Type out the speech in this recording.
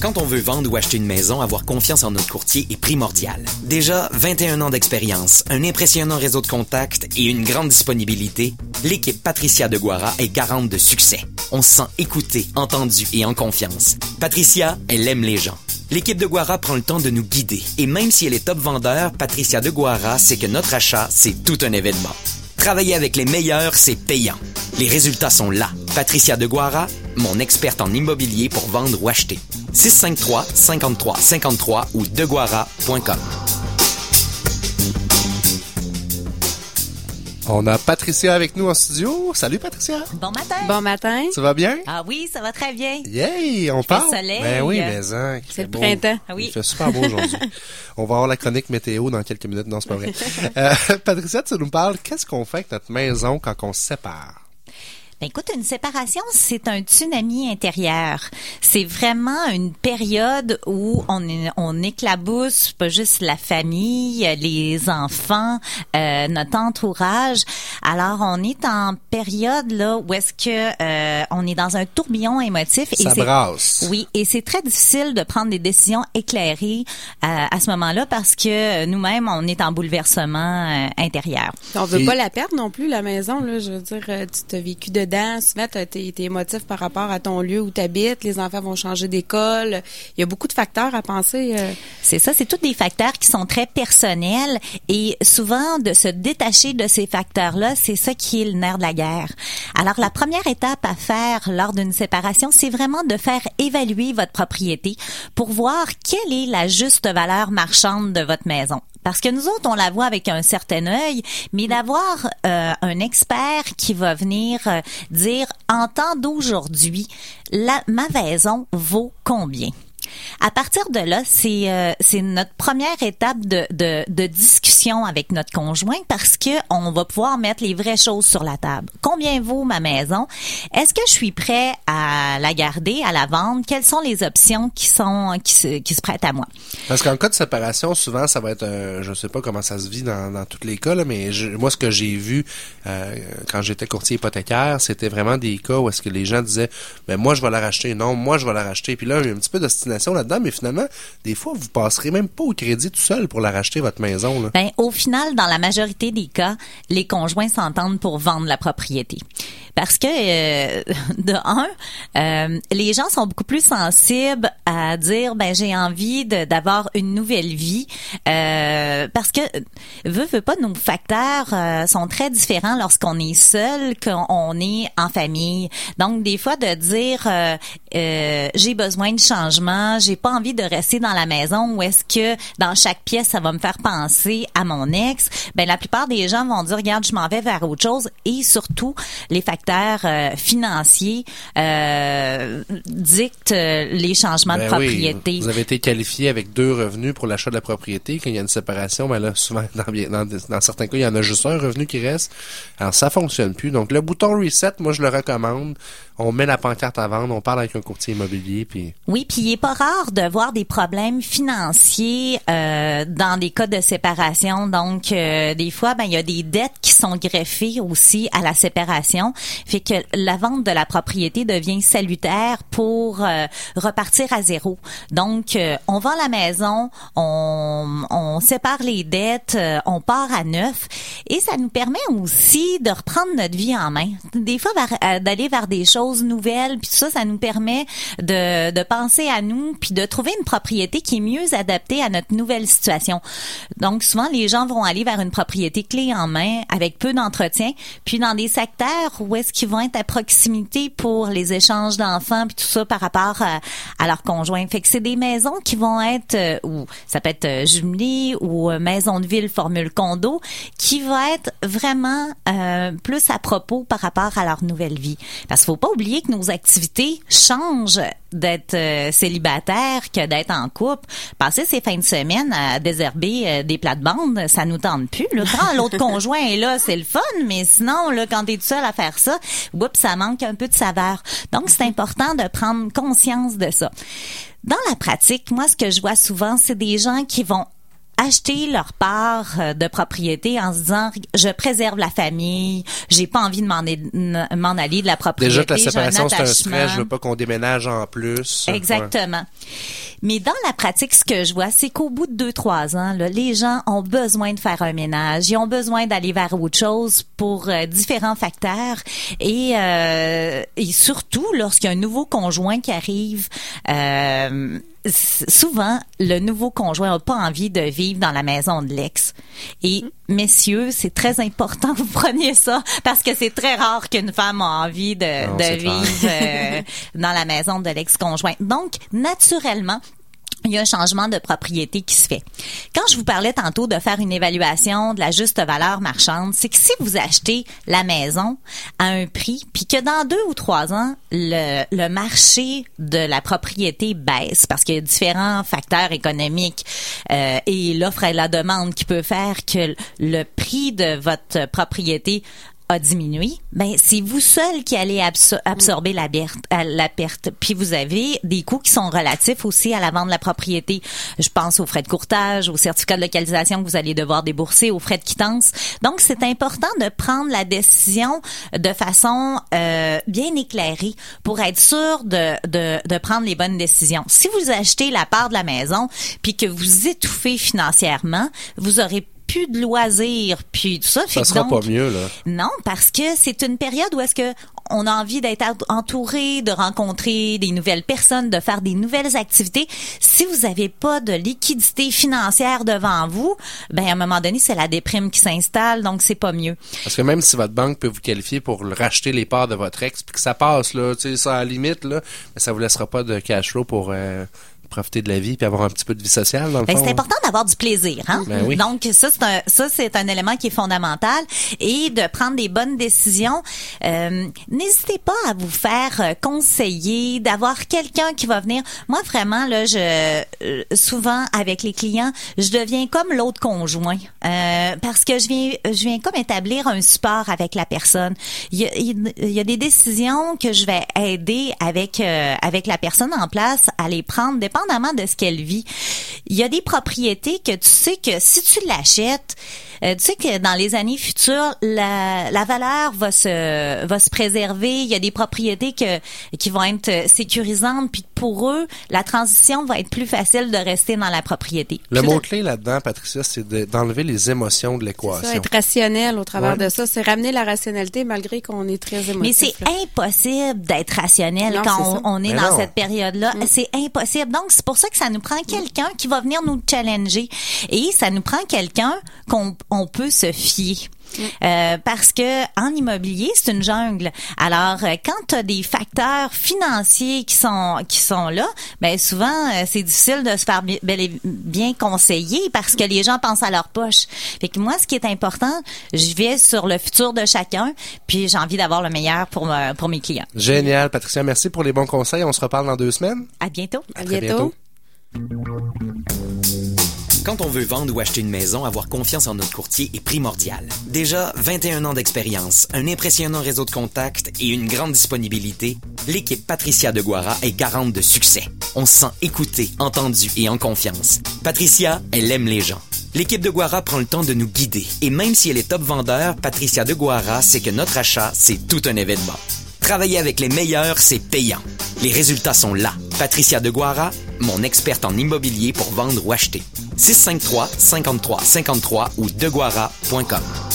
Quand on veut vendre ou acheter une maison, avoir confiance en notre courtier est primordial. Déjà 21 ans d'expérience, un impressionnant réseau de contacts et une grande disponibilité, l'équipe Patricia de Guara est garante de succès. On se sent écouté, entendu et en confiance. Patricia, elle aime les gens. L'équipe de Guara prend le temps de nous guider. Et même si elle est top vendeur, Patricia de Guara sait que notre achat, c'est tout un événement. Travailler avec les meilleurs, c'est payant. Les résultats sont là. Patricia de Guara, mon experte en immobilier pour vendre ou acheter. 653 53 53 ou deguara.com. On a Patricia avec nous en studio. Salut Patricia. Bon matin. Bon matin. Ça va bien? Ah oui, ça va très bien. Yay, on parle. soleil. Ben oui, mais hein, C'est le beau. printemps. Ah oui. Il fait super beau aujourd'hui. on va avoir la chronique météo dans quelques minutes. Non, c'est pas vrai. Euh, Patricia, tu nous parles, qu'est-ce qu'on fait avec notre maison quand on se sépare? Ben, écoute, une séparation, c'est un tsunami intérieur. C'est vraiment une période où on, est- on éclabousse pas juste la famille, les enfants, euh, notre entourage. Alors, on est en période là où est-ce que euh, on est dans un tourbillon émotif. Ça brasse. Oui, et c'est très difficile de prendre des décisions éclairées euh, à ce moment-là parce que nous-mêmes, on est en bouleversement euh, intérieur. On veut Et- pas la perdre non plus, la maison. Là, je veux dire, euh, tu t'as vécu dedans. Tu t'es t'es émotif par rapport à ton lieu où tu habites. Les enfants vont changer d'école. Il y a beaucoup de facteurs à penser. euh. C'est ça, c'est tous des facteurs qui sont très personnels et souvent de se détacher de ces facteurs-là, c'est ça qui est le nerf de la guerre. Alors la première étape à faire lors d'une séparation, c'est vraiment de faire évaluer votre propriété pour voir quelle est la juste valeur marchande de votre maison. Parce que nous autres, on la voit avec un certain œil, mais d'avoir euh, un expert qui va venir euh, dire en temps d'aujourd'hui, la ma maison vaut combien. À partir de là, c'est euh, c'est notre première étape de, de, de discussion avec notre conjoint parce que on va pouvoir mettre les vraies choses sur la table. Combien vaut ma maison? Est-ce que je suis prêt à la garder, à la vendre? Quelles sont les options qui sont qui se, qui se prêtent à moi? Parce qu'en cas de séparation, souvent, ça va être, un, je sais pas comment ça se vit dans, dans tous les cas, là, mais je- moi, ce que j'ai vu euh, quand j'étais courtier hypothécaire, c'était vraiment des cas où est-ce que les gens disaient, ben moi, je vais la racheter. Non, moi, je vais la racheter. Puis là, il y a un petit peu d'ostination là-dedans, mais finalement, des fois, vous passerez même pas au crédit tout seul pour la racheter, votre maison. Là. Ben, au final, dans la majorité des cas, les conjoints s'entendent pour vendre la propriété. Parce que, euh, de un, euh, les gens sont beaucoup plus sensibles à dire, ben j'ai envie d'avoir une nouvelle vie, euh, parce que veut veut pas nos facteurs sont très différents lorsqu'on est seul qu'on est en famille. Donc des fois de dire, j'ai besoin de changement, j'ai pas envie de rester dans la maison ou est-ce que dans chaque pièce ça va me faire penser à mon ex, ben la plupart des gens vont dire, regarde, je m'en vais vers autre chose et surtout les facteurs euh, financiers euh, dictent euh, les changements de Ben oui, propriété. vous avez été qualifié avec deux revenus pour l'achat de la propriété. Quand il y a une séparation, ben là, souvent, dans, bien- dans, dans certains cas, il y en a juste un revenu qui reste. Alors, ça fonctionne plus. Donc, le bouton reset, moi, je le recommande. On met la pancarte à vendre, on parle avec un courtier immobilier, puis Oui, puis il est pas rare de voir des problèmes financiers euh, dans des cas de séparation. Donc, euh, des fois, ben il y a des dettes qui sont greffées aussi à la séparation, fait que la vente de la propriété devient salutaire pour euh, repartir à zéro. Donc, euh, on vend la maison, on, on sépare les dettes, euh, on part à neuf, et ça nous permet aussi de reprendre notre vie en main. Des fois, euh, d'aller vers des choses nouvelles, puis ça, ça nous permet de, de penser à nous, puis de trouver une propriété qui est mieux adaptée à notre nouvelle situation. Donc, souvent, les gens vont aller vers une propriété clé en main avec peu d'entretien, puis dans des secteurs où est-ce qu'ils vont être à proximité pour les échanges d'enfants, puis tout ça par rapport à, à leur conjoint. Fait que c'est des maisons qui vont être, euh, ou ça peut être euh, jumelé ou euh, maison de ville formule condo, qui va être vraiment euh, plus à propos par rapport à leur nouvelle vie. Parce qu'il faut pas oublier que nos activités changent d'être euh, célibataire que d'être en couple. Passer ses fins de semaine à désherber euh, des plates-bandes, ça nous tente plus. Là. Quand l'autre conjoint est là, c'est le fun, mais sinon, là, quand t'es tout seul à faire ça, oups, ça manque un peu de saveur. Donc, c'est important de prendre conscience de ça. Dans la pratique, moi, ce que je vois souvent, c'est des gens qui vont acheter leur part euh, de propriété en se disant je préserve la famille, j'ai pas envie de m'en, m'en aller de la propriété. Déjà que la séparation, c'est un stress, je veux pas qu'on déménage en plus. Exactement. Mais dans la pratique, ce que je vois, c'est qu'au bout de deux, trois ans, là, les gens ont besoin de faire un ménage. Ils ont besoin d'aller vers autre chose pour euh, différents facteurs. Et, euh, et surtout, lorsqu'il y a un nouveau conjoint qui arrive, euh, souvent, le nouveau conjoint n'a pas envie de vivre dans la maison de l'ex. Et messieurs, c'est très important que vous preniez ça parce que c'est très rare qu'une femme a envie de, Non, vivre euh, dans la maison de l'ex-conjoint. Donc, naturellement, il y a un changement de propriété qui se fait. Quand je vous parlais tantôt de faire une évaluation de la juste valeur marchande, c'est que si vous achetez la maison à un prix, puis que dans deux ou trois ans, le, marché de la propriété baisse, parce qu'il y a différents facteurs économiques euh, et l'offre et la demande qui peut faire que le prix de votre propriété a diminué, ben c'est vous seul qui allez absor- absorber la perte, euh, la perte. Puis vous avez des coûts qui sont relatifs aussi à la vente de la propriété. Je pense aux frais de courtage, aux certificats de localisation que vous allez devoir débourser, aux frais de quittance. Donc c'est important de prendre la décision de façon euh, bien éclairée pour être sûr de, de, de prendre les bonnes décisions. Si vous achetez la part de la maison puis que vous étouffez financièrement, vous aurez plus de loisirs, puis tout ça. Ça sera donc- pas mieux, là. non, parce que c'est une période où est-ce que on a envie d'être entouré, de rencontrer des nouvelles personnes, de faire des nouvelles activités. Si vous n'avez pas de liquidité financière devant vous, ben à un moment donné, c'est la déprime qui s'installe, donc c'est pas mieux. Parce que même si votre banque peut vous qualifier pour racheter les parts de votre ex, puis que ça passe, là, tu sais, ça à la limite, là, mais ça vous laissera pas de cash flow pour euh, profiter de la vie puis avoir un petit peu de vie sociale, dans le Ben, c'est important d'avoir du plaisir, hein? Ben oui. Donc ça c'est un ça c'est un élément qui est fondamental et de prendre des bonnes décisions. Euh, N'hésitez pas à vous faire euh, conseiller, d'avoir quelqu'un qui va venir. Moi vraiment là, je euh, souvent avec les clients, je deviens comme l'autre conjoint euh, parce que je viens je viens comme établir un support avec la personne. Il y a, il y a des décisions que je vais aider avec euh, avec la personne en place à les prendre dépendamment de ce qu'elle vit. Il y a des propriétés que tu sais que si tu l'achètes, euh, tu sais que dans les années futures, la, la valeur va se va se préserver. Il y a des propriétés que qui vont être euh, sécurisantes, puis pour eux, la transition va être plus facile de rester dans la propriété. Le Tout à- mot-clé là-dedans, Patricia, c'est de- d'enlever les émotions de Ça, l'équation. être rationnel au travers Ouais. de ça, c'est ramener la rationalité malgré qu'on est très émotif. Mais c'est impossible d'être rationnel Non, quand on, est Mais dans non. cette période-là. C'est impossible. Donc, c'est pour ça que ça nous prend quelqu'un qui va venir nous challenger. Et ça nous prend quelqu'un qu'on on peut se fier. Euh, parce que en immobilier, c'est une jungle. Alors, euh, quand tu as des facteurs financiers qui sont qui sont là, ben souvent euh, c'est difficile de se faire bien conseiller parce que les gens pensent à leur poche. Fait que moi, ce qui est important, je vais sur le futur de chacun, puis j'ai envie d'avoir le meilleur pour pour mes clients. Génial, Patricia. Merci pour les bons conseils. On se reparle dans deux semaines. À bientôt. À bientôt. Quand on veut vendre ou acheter une maison, avoir confiance en notre courtier est primordial. Déjà 21 ans d'expérience, un impressionnant réseau de contacts et une grande disponibilité, l'équipe Patricia de Guara est garante de succès. On se sent écouté, entendu et en confiance. Patricia, elle aime les gens. L'équipe de Guara prend le temps de nous guider et même si elle est top vendeur, Patricia de Guara sait que notre achat, c'est tout un événement. Travailler avec les meilleurs, c'est payant. Les résultats sont là. Patricia de Guara, mon experte en immobilier pour vendre ou acheter. 653 53 53 ou deguara.com.